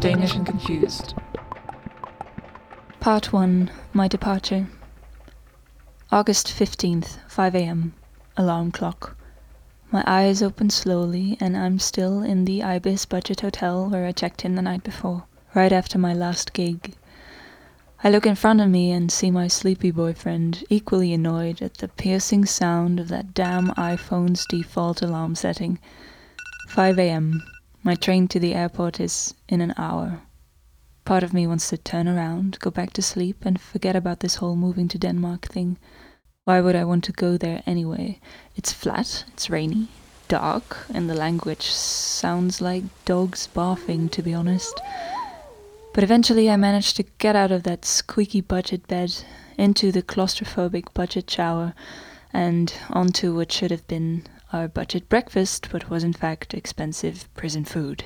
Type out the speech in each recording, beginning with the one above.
Danish and confused. Part 1 My Departure. August 15th, 5 am. Alarm clock. My eyes open slowly, and I'm still in the Ibis Budget Hotel where I checked in the night before, right after my last gig. I look in front of me and see my sleepy boyfriend, equally annoyed at the piercing sound of that damn iPhone's default alarm setting. 5 am. My train to the airport is in an hour. Part of me wants to turn around, go back to sleep, and forget about this whole moving to Denmark thing. Why would I want to go there anyway? It's flat, it's rainy, dark, and the language sounds like dogs barfing, to be honest. But eventually I managed to get out of that squeaky budget bed, into the claustrophobic budget shower, and onto what should have been our budget breakfast, but was in fact expensive prison food.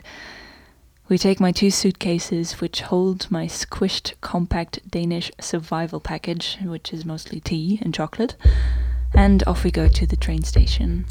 We take my two suitcases, which hold my squished, compact Danish survival package, which is mostly tea and chocolate, and off we go to the train station.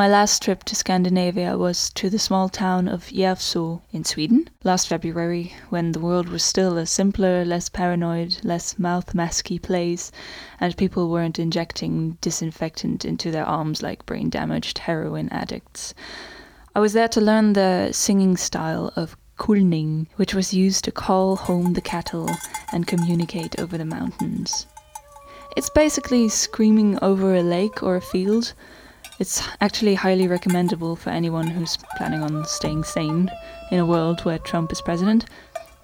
My last trip to Scandinavia was to the small town of Järvsö in Sweden last February, when the world was still a simpler, less paranoid, less mouth masky place, and people weren't injecting disinfectant into their arms like brain damaged heroin addicts. I was there to learn the singing style of kulning, which was used to call home the cattle and communicate over the mountains. It's basically screaming over a lake or a field it's actually highly recommendable for anyone who's planning on staying sane in a world where Trump is president.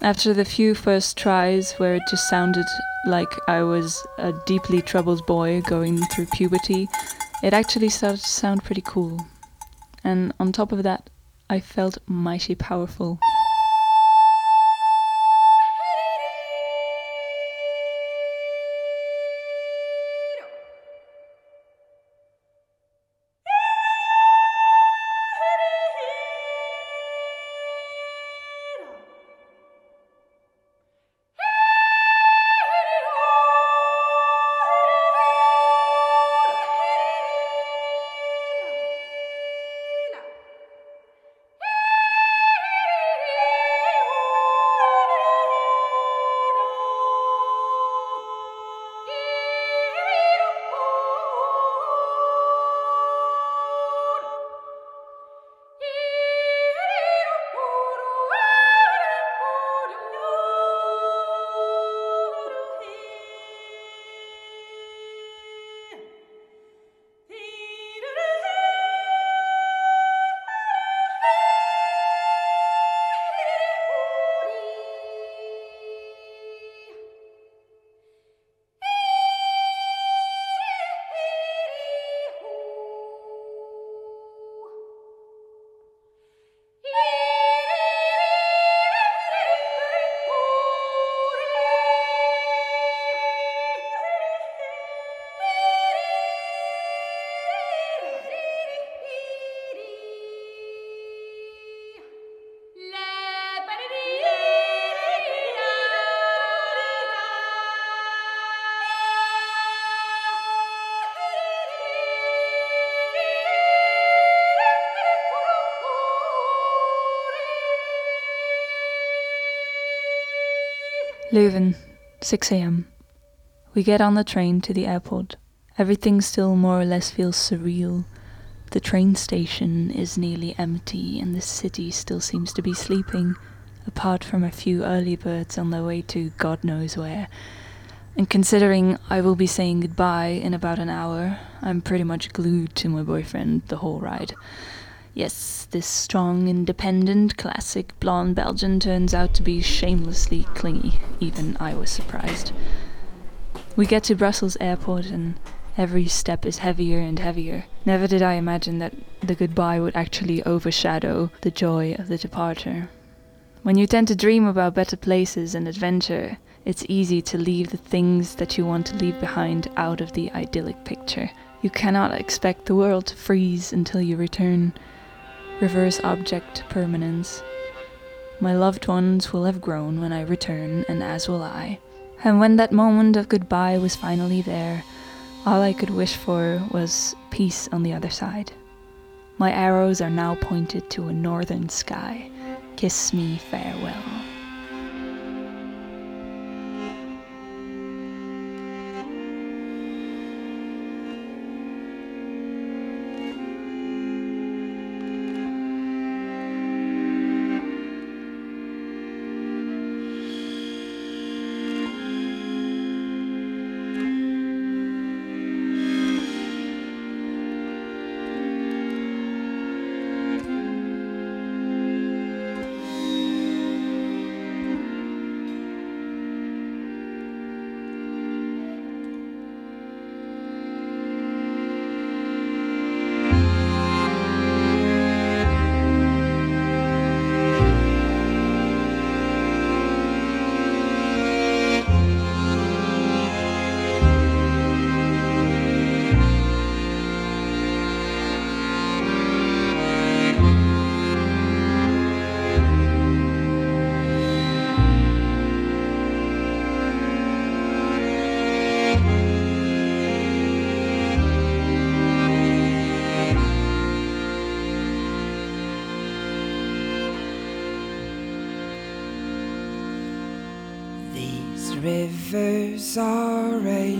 After the few first tries where it just sounded like I was a deeply troubled boy going through puberty, it actually started to sound pretty cool. And on top of that, I felt mighty powerful. Leuven, 6 a.m. We get on the train to the airport. Everything still more or less feels surreal. The train station is nearly empty, and the city still seems to be sleeping, apart from a few early birds on their way to God knows where. And considering I will be saying goodbye in about an hour, I'm pretty much glued to my boyfriend the whole ride. Yes, this strong, independent, classic blonde Belgian turns out to be shamelessly clingy. Even I was surprised. We get to Brussels airport and every step is heavier and heavier. Never did I imagine that the goodbye would actually overshadow the joy of the departure. When you tend to dream about better places and adventure, it's easy to leave the things that you want to leave behind out of the idyllic picture. You cannot expect the world to freeze until you return reverse object permanence. My loved ones will have grown when I return, and as will I. And when that moment of goodbye was finally there, all I could wish for was peace on the other side. My arrows are now pointed to a northern sky. Kiss me farewell. Rivers are rain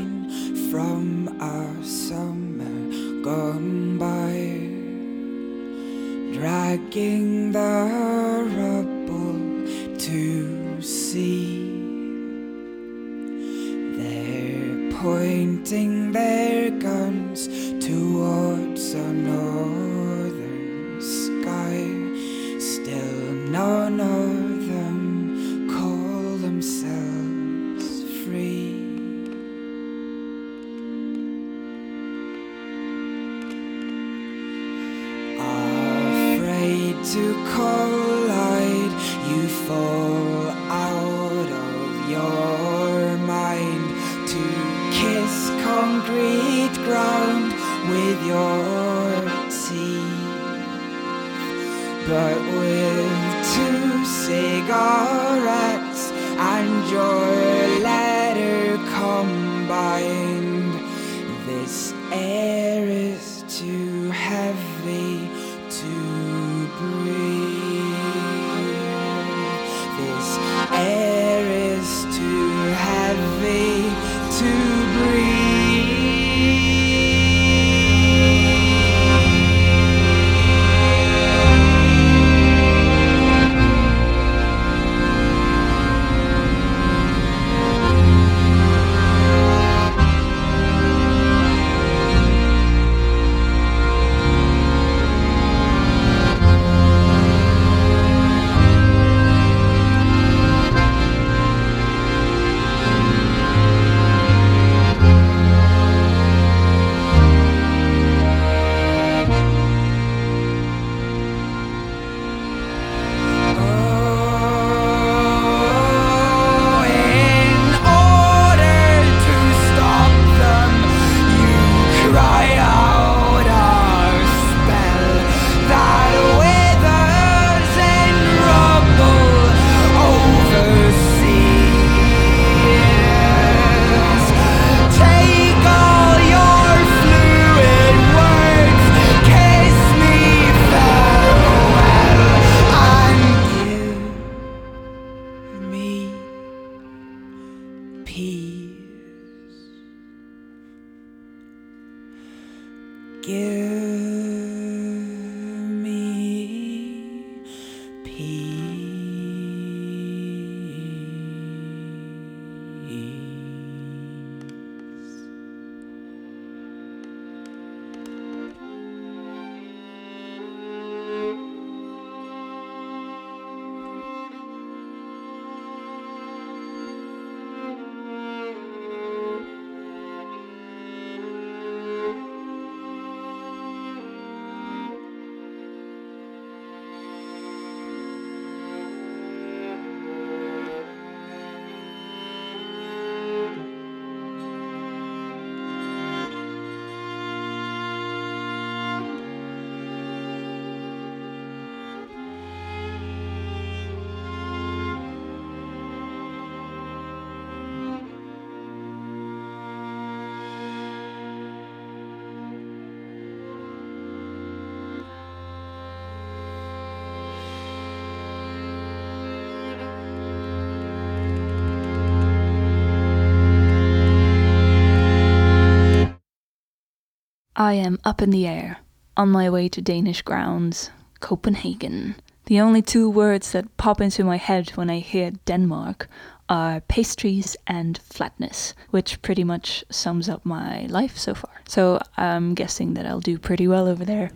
I am up in the air, on my way to Danish grounds, Copenhagen. The only two words that pop into my head when I hear Denmark are pastries and flatness, which pretty much sums up my life so far. So I'm guessing that I'll do pretty well over there.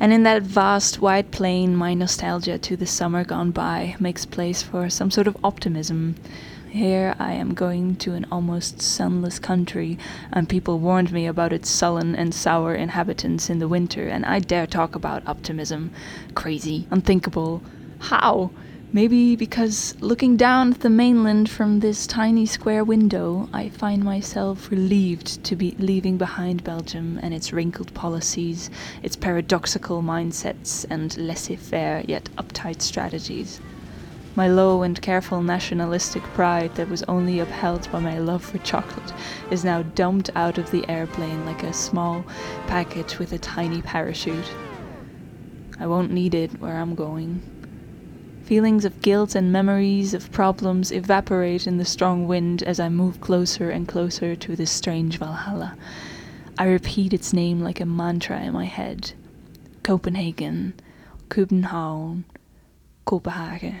And in that vast white plain, my nostalgia to the summer gone by makes place for some sort of optimism. Here I am going to an almost sunless country, and people warned me about its sullen and sour inhabitants in the winter, and I dare talk about optimism. Crazy, unthinkable. How? Maybe because looking down at the mainland from this tiny square window, I find myself relieved to be leaving behind Belgium and its wrinkled policies, its paradoxical mindsets, and laissez faire yet uptight strategies. My low and careful nationalistic pride that was only upheld by my love for chocolate is now dumped out of the airplane like a small package with a tiny parachute. I won't need it where I'm going. Feelings of guilt and memories of problems evaporate in the strong wind as I move closer and closer to this strange Valhalla. I repeat its name like a mantra in my head Copenhagen, Copenhagen, Copenhagen.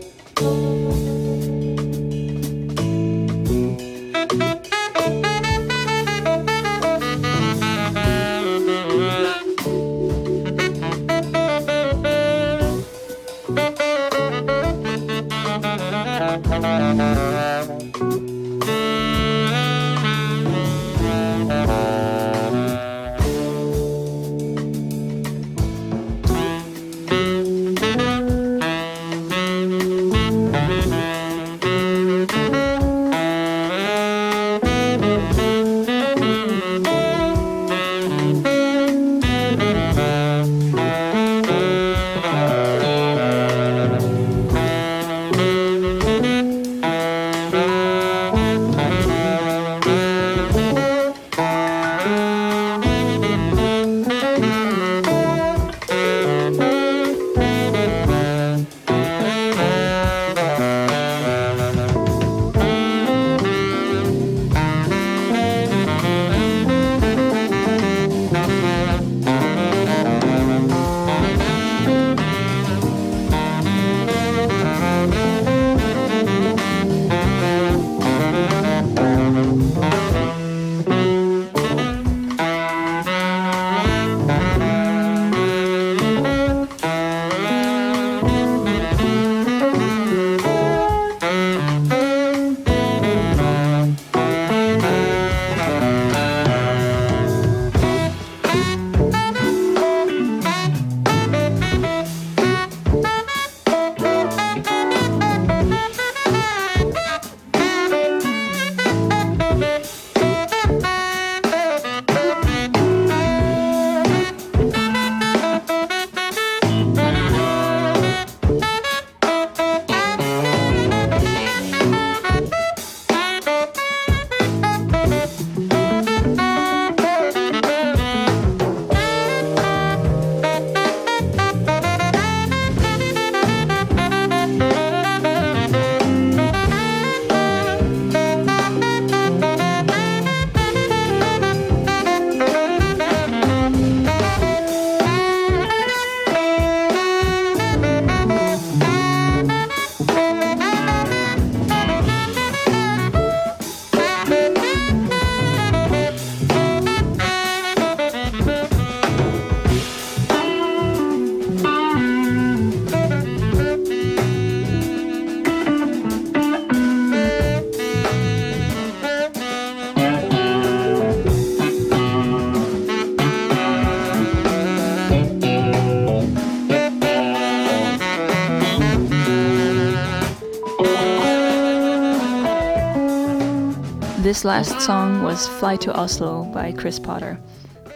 Last song was Fly to Oslo by Chris Potter.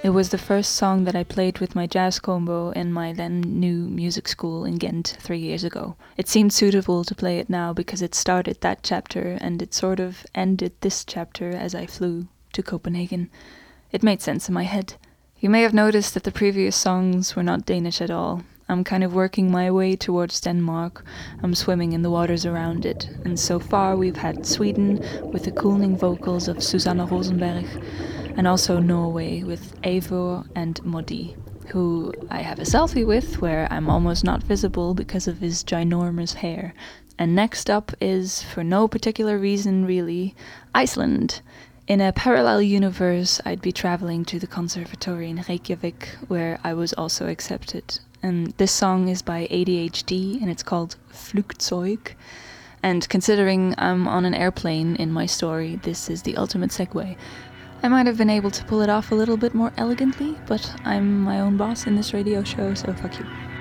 It was the first song that I played with my jazz combo in my then new music school in Ghent three years ago. It seemed suitable to play it now because it started that chapter and it sort of ended this chapter as I flew to Copenhagen. It made sense in my head. You may have noticed that the previous songs were not Danish at all. I'm kind of working my way towards Denmark. I'm swimming in the waters around it. And so far, we've had Sweden with the kulning vocals of Susanne Rosenberg, and also Norway with Eivor and Modi, who I have a selfie with where I'm almost not visible because of his ginormous hair. And next up is, for no particular reason really, Iceland. In a parallel universe, I'd be traveling to the conservatory in Reykjavik, where I was also accepted and this song is by ADHD and it's called Flugzeug. And considering I'm on an airplane in my story, this is the ultimate segue. I might have been able to pull it off a little bit more elegantly, but I'm my own boss in this radio show, so fuck you.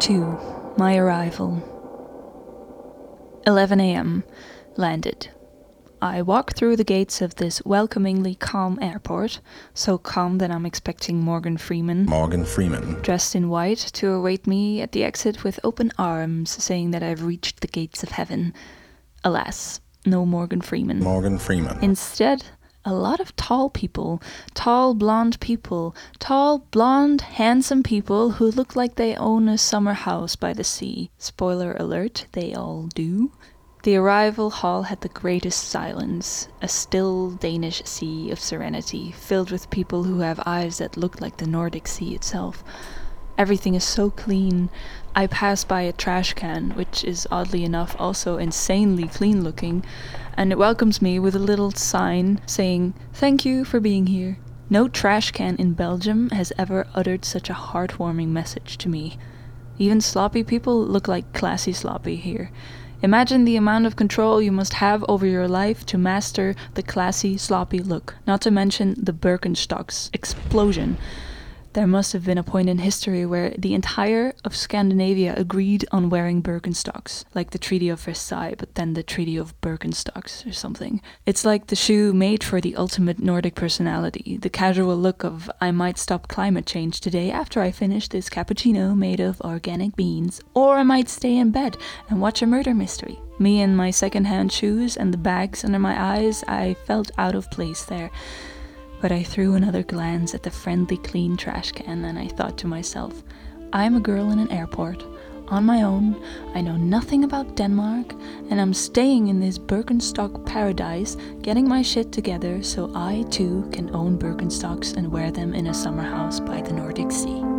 2 My Arrival. 11 a.m. Landed. I walk through the gates of this welcomingly calm airport, so calm that I'm expecting Morgan Freeman, Morgan Freeman. dressed in white, to await me at the exit with open arms, saying that I've reached the gates of heaven. Alas, no Morgan Freeman. Morgan Freeman. Instead, a lot of tall people, tall blonde people, tall blonde handsome people who look like they own a summer house by the sea. Spoiler alert, they all do. The arrival hall had the greatest silence, a still Danish sea of serenity, filled with people who have eyes that look like the Nordic Sea itself. Everything is so clean. I pass by a trash can, which is oddly enough also insanely clean looking, and it welcomes me with a little sign saying, Thank you for being here. No trash can in Belgium has ever uttered such a heartwarming message to me. Even sloppy people look like classy sloppy here. Imagine the amount of control you must have over your life to master the classy, sloppy look, not to mention the Birkenstocks explosion. There must have been a point in history where the entire of Scandinavia agreed on wearing Birkenstocks, like the Treaty of Versailles, but then the Treaty of Birkenstocks or something. It's like the shoe made for the ultimate Nordic personality, the casual look of I might stop climate change today after I finish this cappuccino made of organic beans, or I might stay in bed and watch a murder mystery. Me in my second-hand shoes and the bags under my eyes, I felt out of place there. But I threw another glance at the friendly, clean trash can and I thought to myself, I'm a girl in an airport, on my own, I know nothing about Denmark, and I'm staying in this Birkenstock paradise, getting my shit together so I too can own Birkenstocks and wear them in a summer house by the Nordic Sea.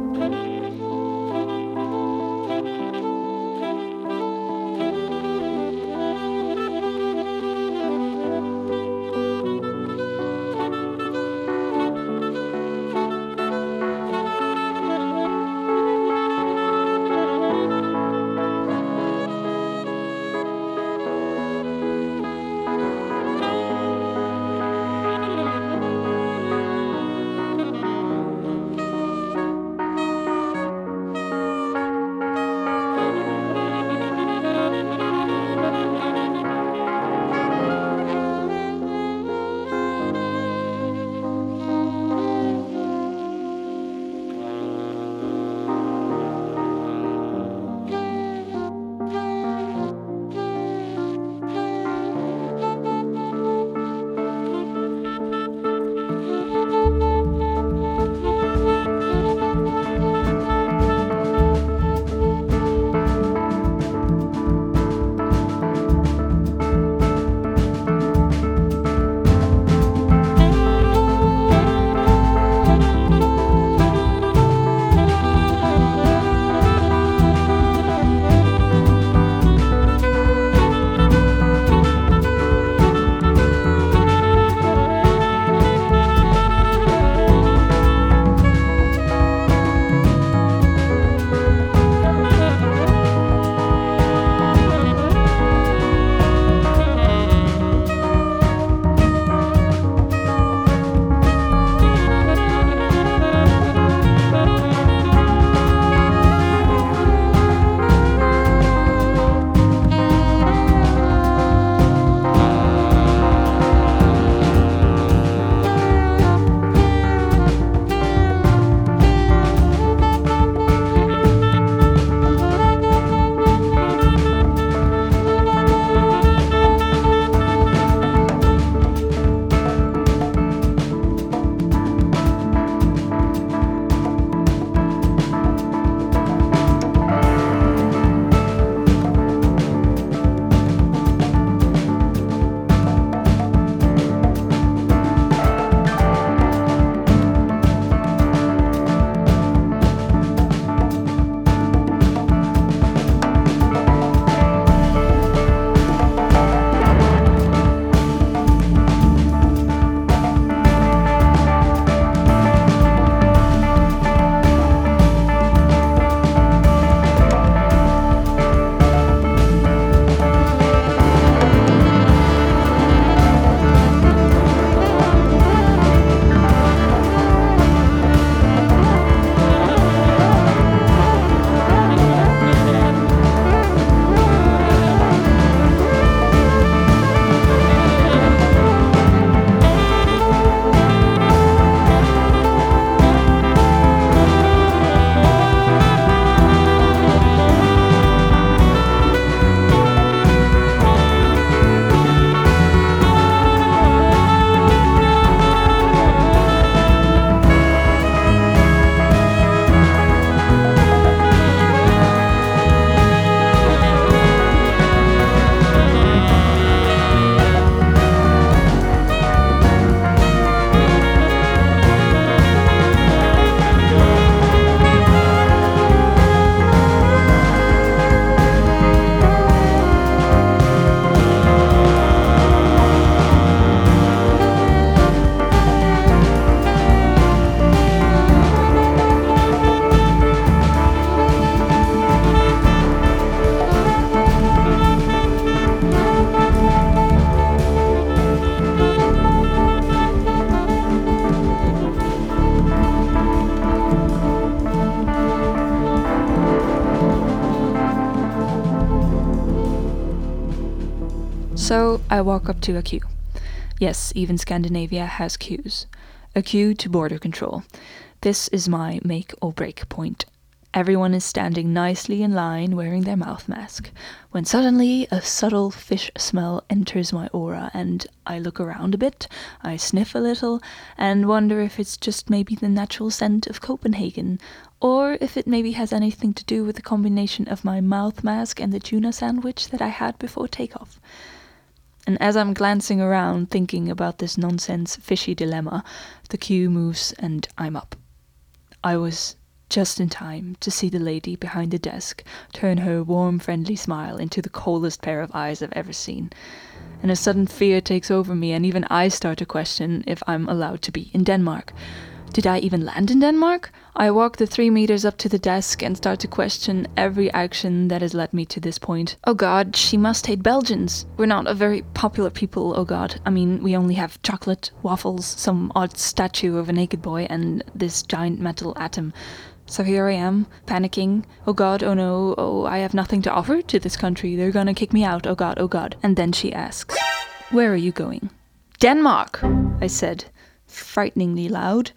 I walk up to a queue. Yes, even Scandinavia has queues. A queue to border control. This is my make or break point. Everyone is standing nicely in line wearing their mouth mask, when suddenly a subtle fish smell enters my aura and I look around a bit, I sniff a little, and wonder if it's just maybe the natural scent of Copenhagen, or if it maybe has anything to do with the combination of my mouth mask and the tuna sandwich that I had before takeoff. And as I'm glancing around thinking about this nonsense fishy dilemma, the queue moves and I'm up. I was just in time to see the lady behind the desk turn her warm, friendly smile into the coldest pair of eyes I've ever seen. And a sudden fear takes over me, and even I start to question if I'm allowed to be in Denmark. Did I even land in Denmark? I walk the three meters up to the desk and start to question every action that has led me to this point. Oh god, she must hate Belgians. We're not a very popular people, oh god. I mean, we only have chocolate, waffles, some odd statue of a naked boy, and this giant metal atom. So here I am, panicking. Oh god, oh no, oh, I have nothing to offer to this country. They're gonna kick me out, oh god, oh god. And then she asks, Where are you going? Denmark, I said, frighteningly loud.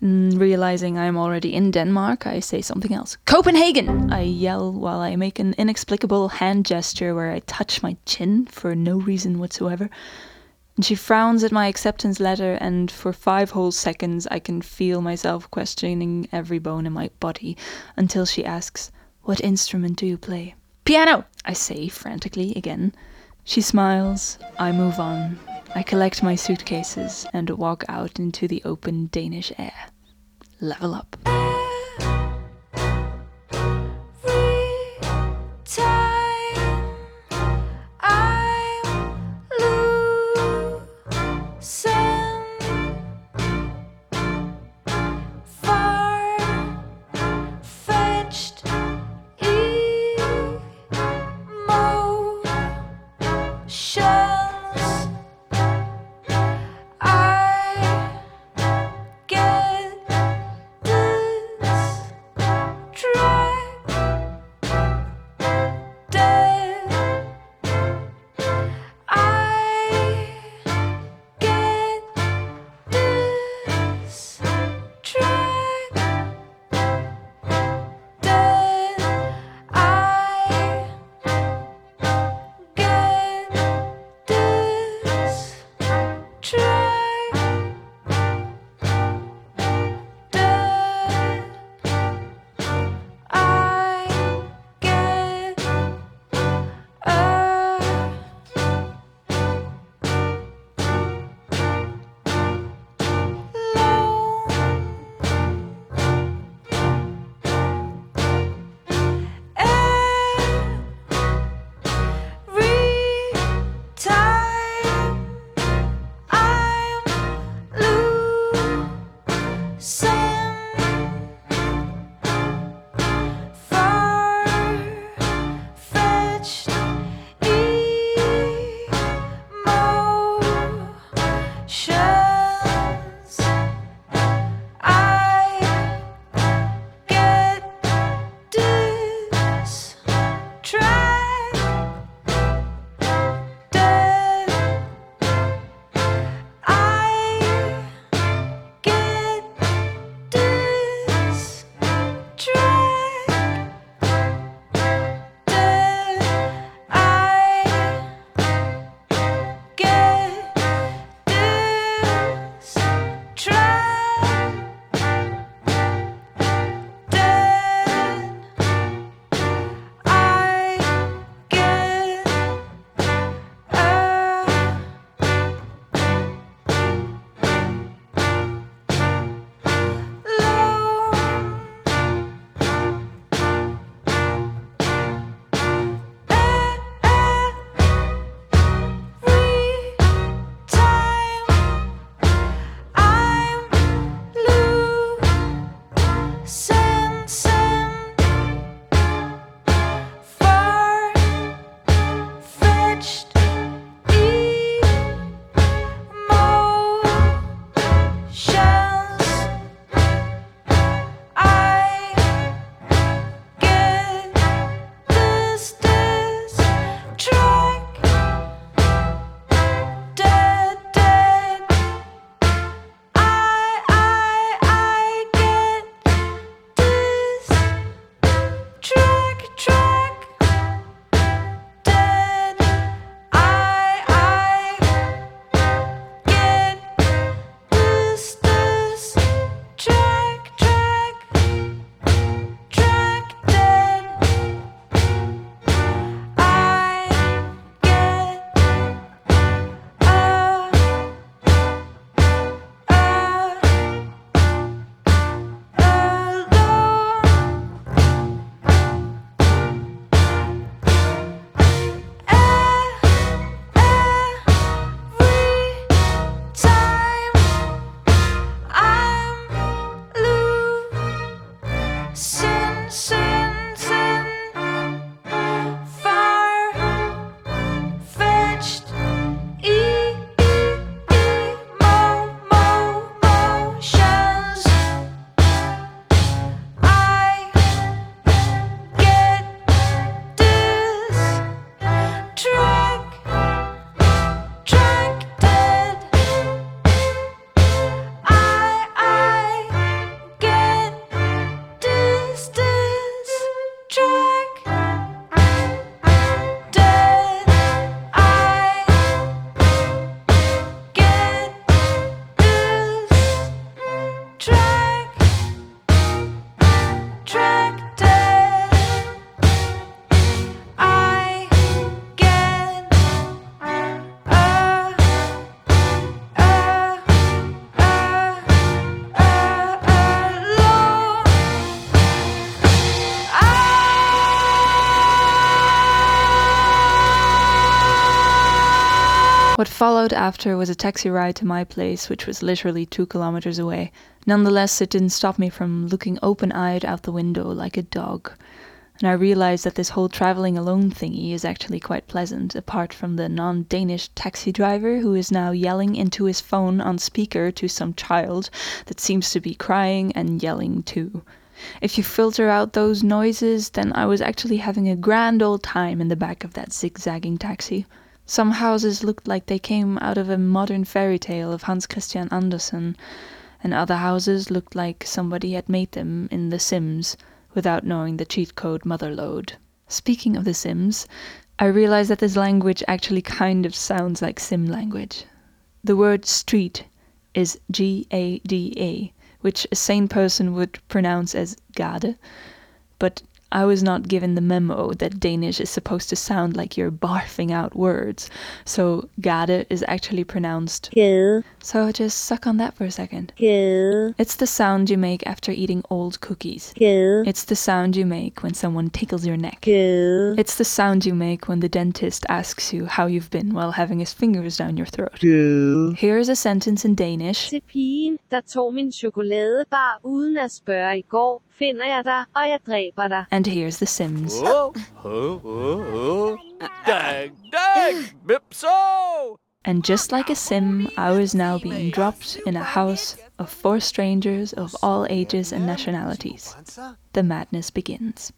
And realizing I'm already in Denmark, I say something else. Copenhagen! I yell while I make an inexplicable hand gesture where I touch my chin for no reason whatsoever. And she frowns at my acceptance letter, and for five whole seconds I can feel myself questioning every bone in my body until she asks, What instrument do you play? Piano! I say frantically again. She smiles. I move on. I collect my suitcases and walk out into the open Danish air. Level up. So followed after was a taxi ride to my place, which was literally two kilometers away. Nonetheless, it didn't stop me from looking open eyed out the window like a dog. And I realized that this whole traveling alone thingy is actually quite pleasant, apart from the non Danish taxi driver who is now yelling into his phone on speaker to some child that seems to be crying and yelling too. If you filter out those noises, then I was actually having a grand old time in the back of that zigzagging taxi. Some houses looked like they came out of a modern fairy tale of Hans Christian Andersen, and other houses looked like somebody had made them in The Sims without knowing the cheat code motherlode. Speaking of The Sims, I realize that this language actually kind of sounds like sim language. The word street is G A D A, which a sane person would pronounce as gade, but I was not given the memo that Danish is supposed to sound like you're barfing out words, so gade is actually pronounced. Gade, So just suck on that for a second. gade, It's the sound you make after eating old cookies. gade, It's the sound you make when someone tickles your neck. gade, It's the sound you make when the dentist asks you how you've been while having his fingers down your throat. gade. Here is a sentence in Danish. Til pigen, der tog min chokoladebar uden at spørge i går, finder jeg dig, og jeg dræber dig. And here's The Sims. Oh, oh, oh, oh. Dag, dag, bipso! And just like a sim, I was now being dropped in a house of four strangers of all ages and nationalities. The madness begins.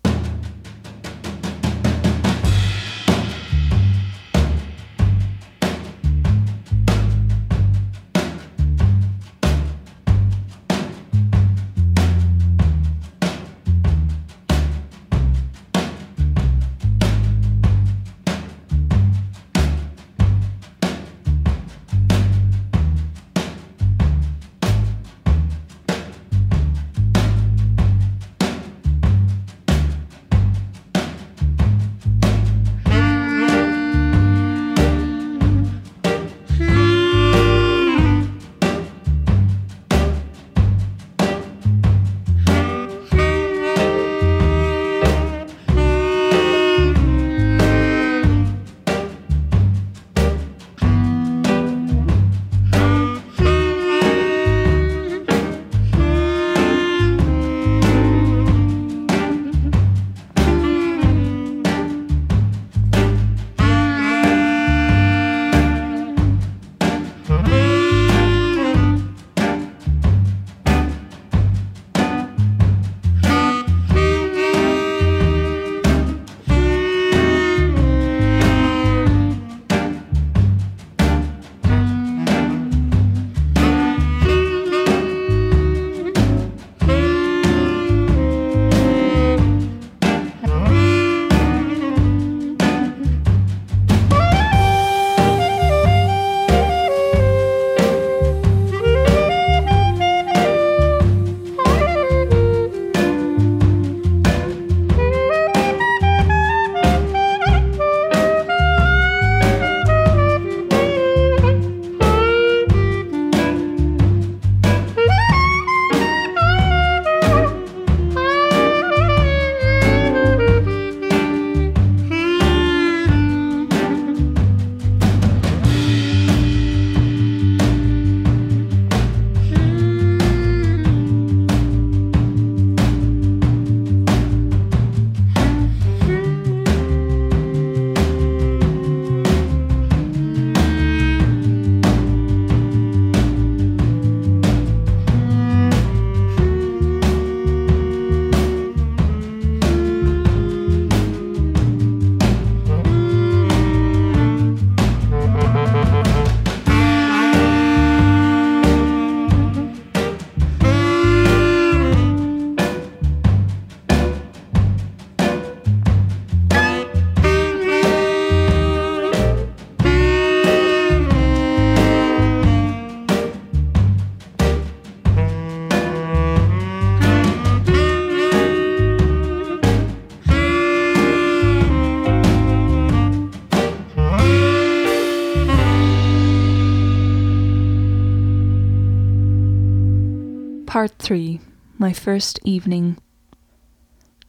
3 My First Evening.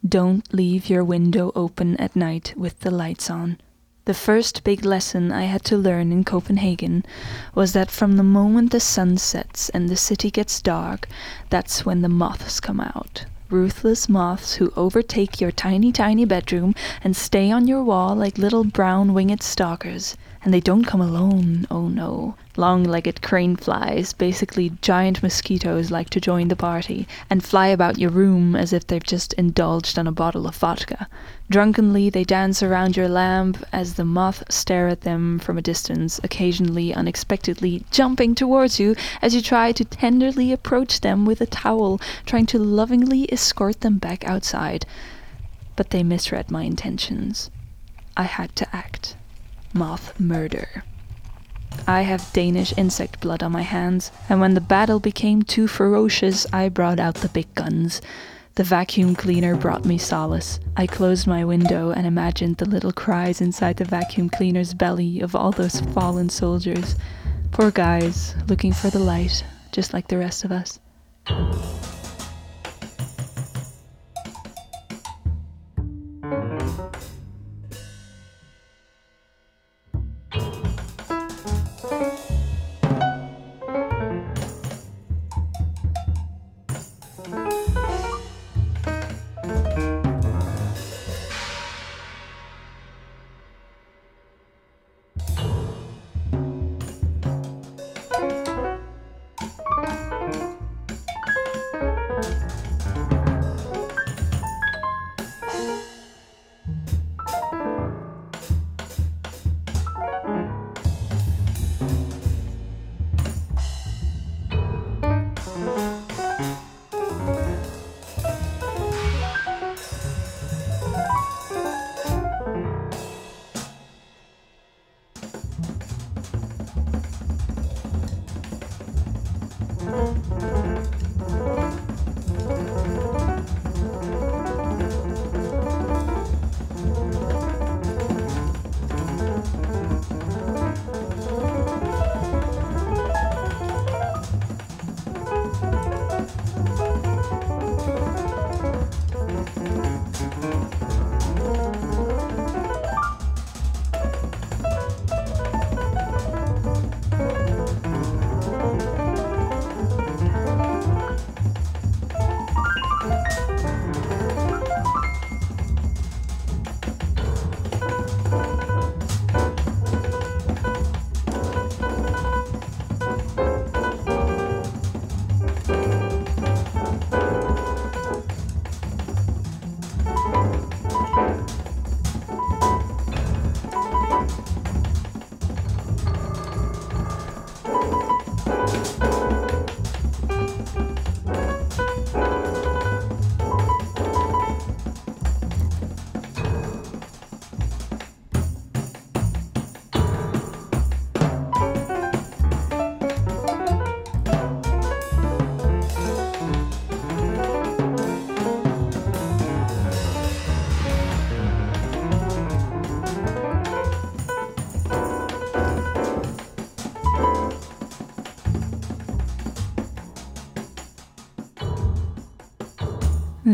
Don't leave your window open at night with the lights on. The first big lesson I had to learn in Copenhagen was that from the moment the sun sets and the city gets dark, that's when the moths come out. Ruthless moths who overtake your tiny, tiny bedroom and stay on your wall like little brown winged stalkers. And they don't come alone, oh no. Long legged crane flies, basically giant mosquitoes, like to join the party and fly about your room as if they've just indulged on a bottle of vodka. Drunkenly, they dance around your lamp as the moths stare at them from a distance, occasionally unexpectedly jumping towards you as you try to tenderly approach them with a towel, trying to lovingly escort them back outside. But they misread my intentions. I had to act. Moth murder. I have Danish insect blood on my hands, and when the battle became too ferocious, I brought out the big guns. The vacuum cleaner brought me solace. I closed my window and imagined the little cries inside the vacuum cleaner's belly of all those fallen soldiers. Poor guys, looking for the light, just like the rest of us.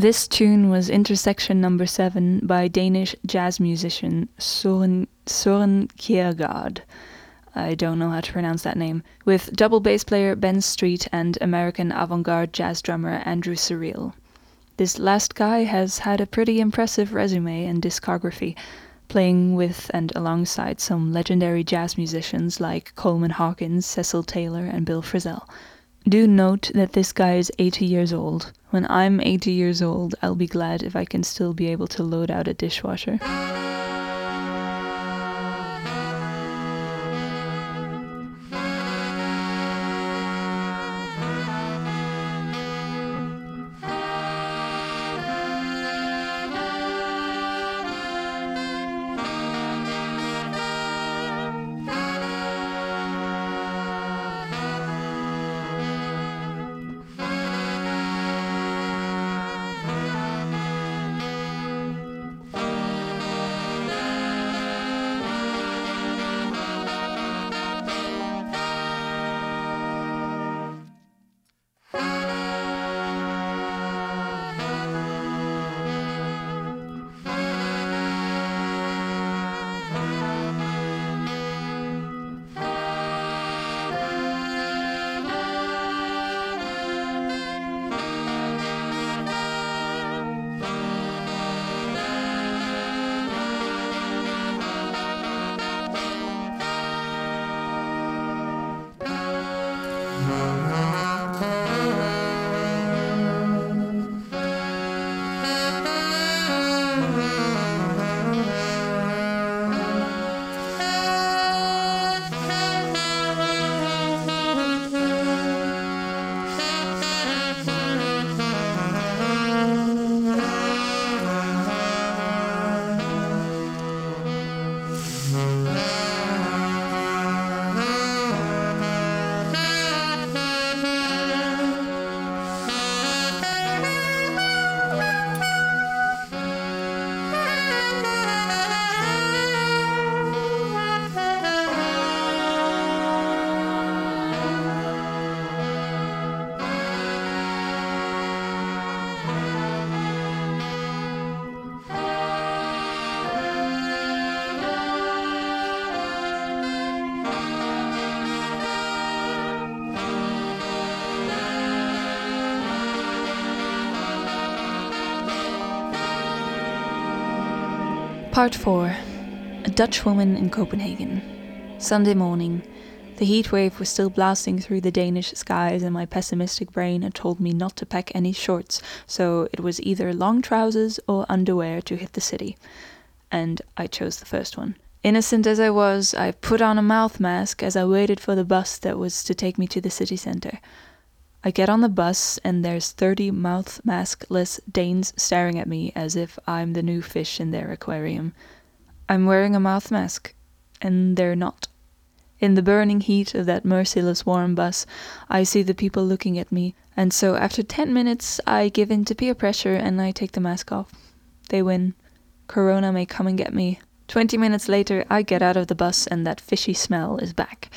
This tune was Intersection Number 7 by Danish jazz musician Søren, Søren Kjærgaard. I don't know how to pronounce that name. With double bass player Ben Street and American avant garde jazz drummer Andrew Cyrille. This last guy has had a pretty impressive resume and discography, playing with and alongside some legendary jazz musicians like Coleman Hawkins, Cecil Taylor, and Bill Frisell. Do note that this guy is 80 years old. When I'm 80 years old, I'll be glad if I can still be able to load out a dishwasher. Part 4 A Dutch Woman in Copenhagen. Sunday morning. The heat wave was still blasting through the Danish skies, and my pessimistic brain had told me not to pack any shorts, so it was either long trousers or underwear to hit the city. And I chose the first one. Innocent as I was, I put on a mouth mask as I waited for the bus that was to take me to the city center. I get on the bus, and there's 30 mouth maskless Danes staring at me as if I'm the new fish in their aquarium. I'm wearing a mouth mask, and they're not. In the burning heat of that merciless warm bus, I see the people looking at me, and so after 10 minutes, I give in to peer pressure and I take the mask off. They win. Corona may come and get me. 20 minutes later, I get out of the bus and that fishy smell is back.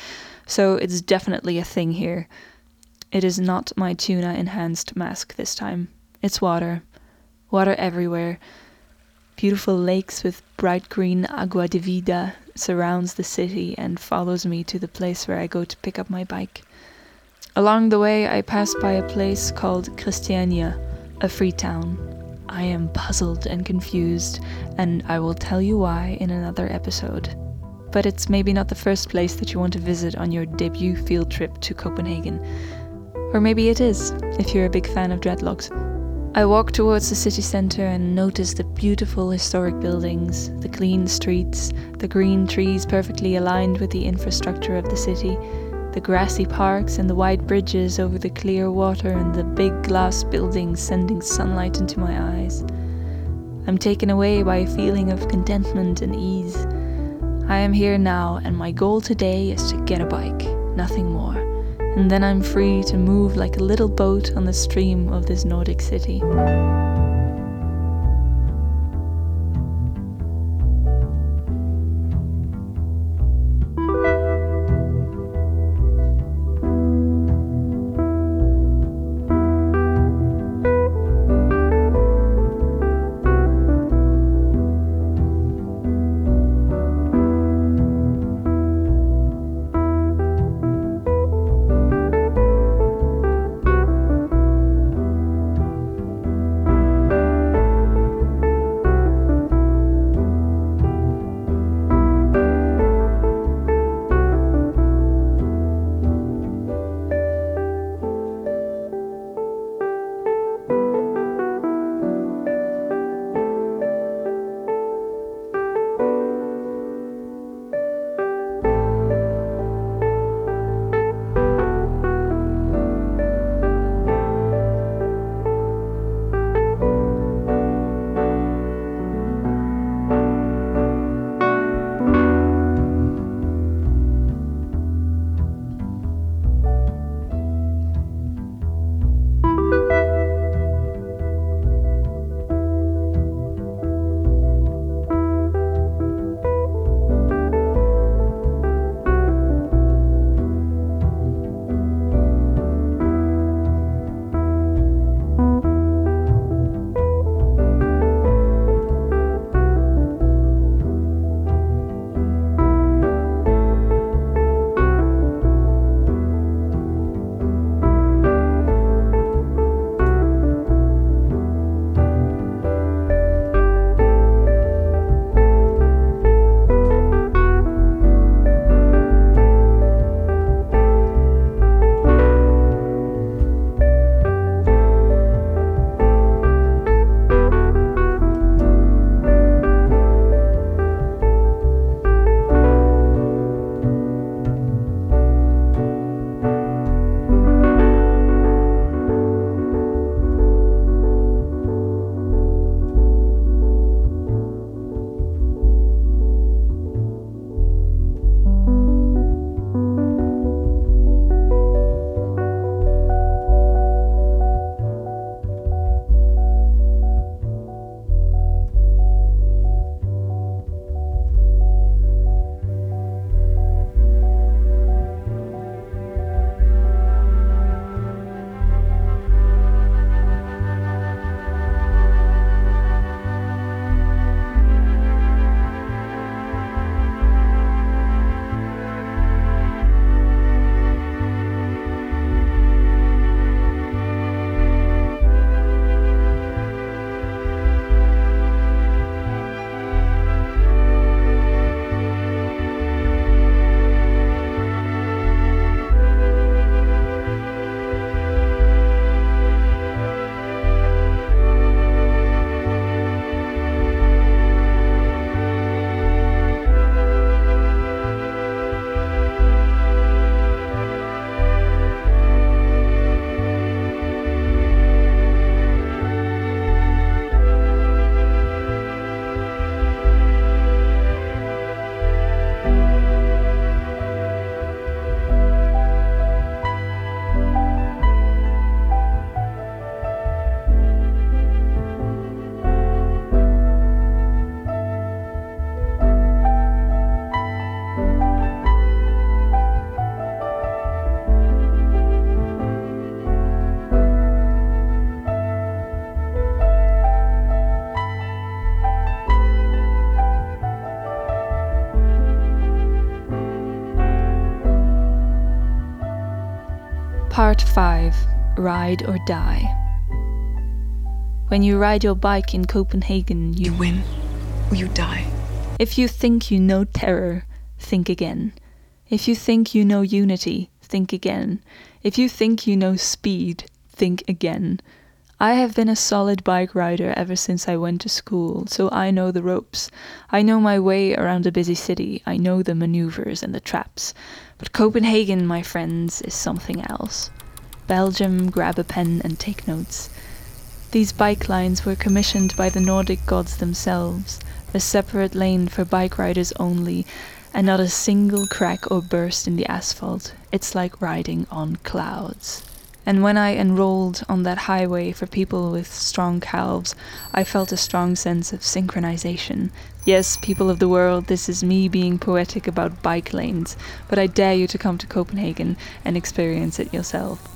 So it's definitely a thing here. It is not my tuna enhanced mask this time. It's water. Water everywhere. Beautiful lakes with bright green agua de vida surrounds the city and follows me to the place where I go to pick up my bike. Along the way, I pass by a place called Christiania, a free town. I am puzzled and confused, and I will tell you why in another episode. But it's maybe not the first place that you want to visit on your debut field trip to Copenhagen. Or maybe it is, if you're a big fan of dreadlocks. I walk towards the city center and notice the beautiful historic buildings, the clean streets, the green trees perfectly aligned with the infrastructure of the city, the grassy parks and the wide bridges over the clear water and the big glass buildings sending sunlight into my eyes. I'm taken away by a feeling of contentment and ease. I am here now, and my goal today is to get a bike, nothing more and then I'm free to move like a little boat on the stream of this Nordic city. Ride or Die. When you ride your bike in Copenhagen, you You win or you die. If you think you know terror, think again. If you think you know unity, think again. If you think you know speed, think again. I have been a solid bike rider ever since I went to school, so I know the ropes. I know my way around a busy city. I know the maneuvers and the traps. But Copenhagen, my friends, is something else. Belgium, grab a pen and take notes. These bike lines were commissioned by the Nordic gods themselves, a separate lane for bike riders only, and not a single crack or burst in the asphalt. It's like riding on clouds. And when I enrolled on that highway for people with strong calves, I felt a strong sense of synchronization. Yes, people of the world, this is me being poetic about bike lanes, but I dare you to come to Copenhagen and experience it yourself.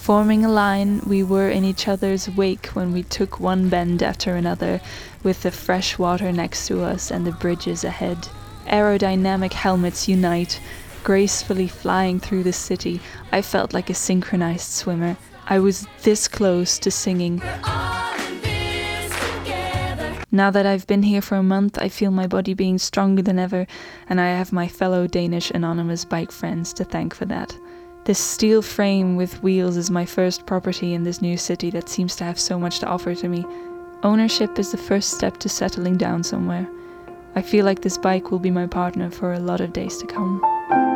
Forming a line, we were in each other's wake when we took one bend after another, with the fresh water next to us and the bridges ahead. Aerodynamic helmets unite, gracefully flying through the city. I felt like a synchronized swimmer. I was this close to singing. Now that I've been here for a month, I feel my body being stronger than ever, and I have my fellow Danish anonymous bike friends to thank for that. This steel frame with wheels is my first property in this new city that seems to have so much to offer to me. Ownership is the first step to settling down somewhere. I feel like this bike will be my partner for a lot of days to come.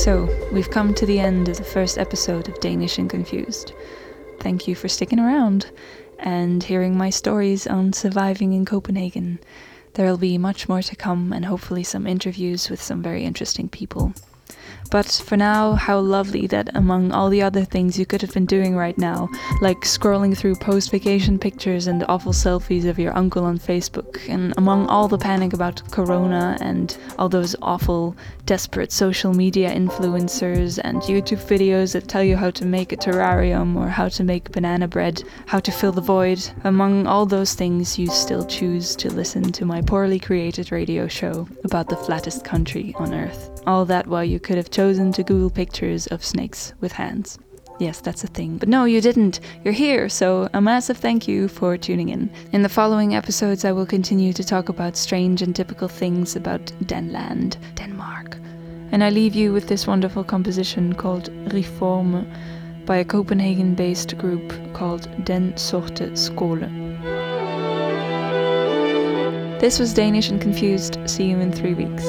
So, we've come to the end of the first episode of Danish and Confused. Thank you for sticking around and hearing my stories on surviving in Copenhagen. There'll be much more to come and hopefully some interviews with some very interesting people. But for now, how lovely that among all the other things you could have been doing right now, like scrolling through post vacation pictures and awful selfies of your uncle on Facebook, and among all the panic about Corona and all those awful, desperate social media influencers and YouTube videos that tell you how to make a terrarium or how to make banana bread, how to fill the void, among all those things, you still choose to listen to my poorly created radio show about the flattest country on earth. All that while you could have chosen to Google pictures of snakes with hands. Yes, that's a thing. But no, you didn't. You're here, so a massive thank you for tuning in. In the following episodes, I will continue to talk about strange and typical things about Denland, Denmark. And I leave you with this wonderful composition called Reforme by a Copenhagen based group called Den Sorte Skole. This was Danish and Confused. See you in three weeks.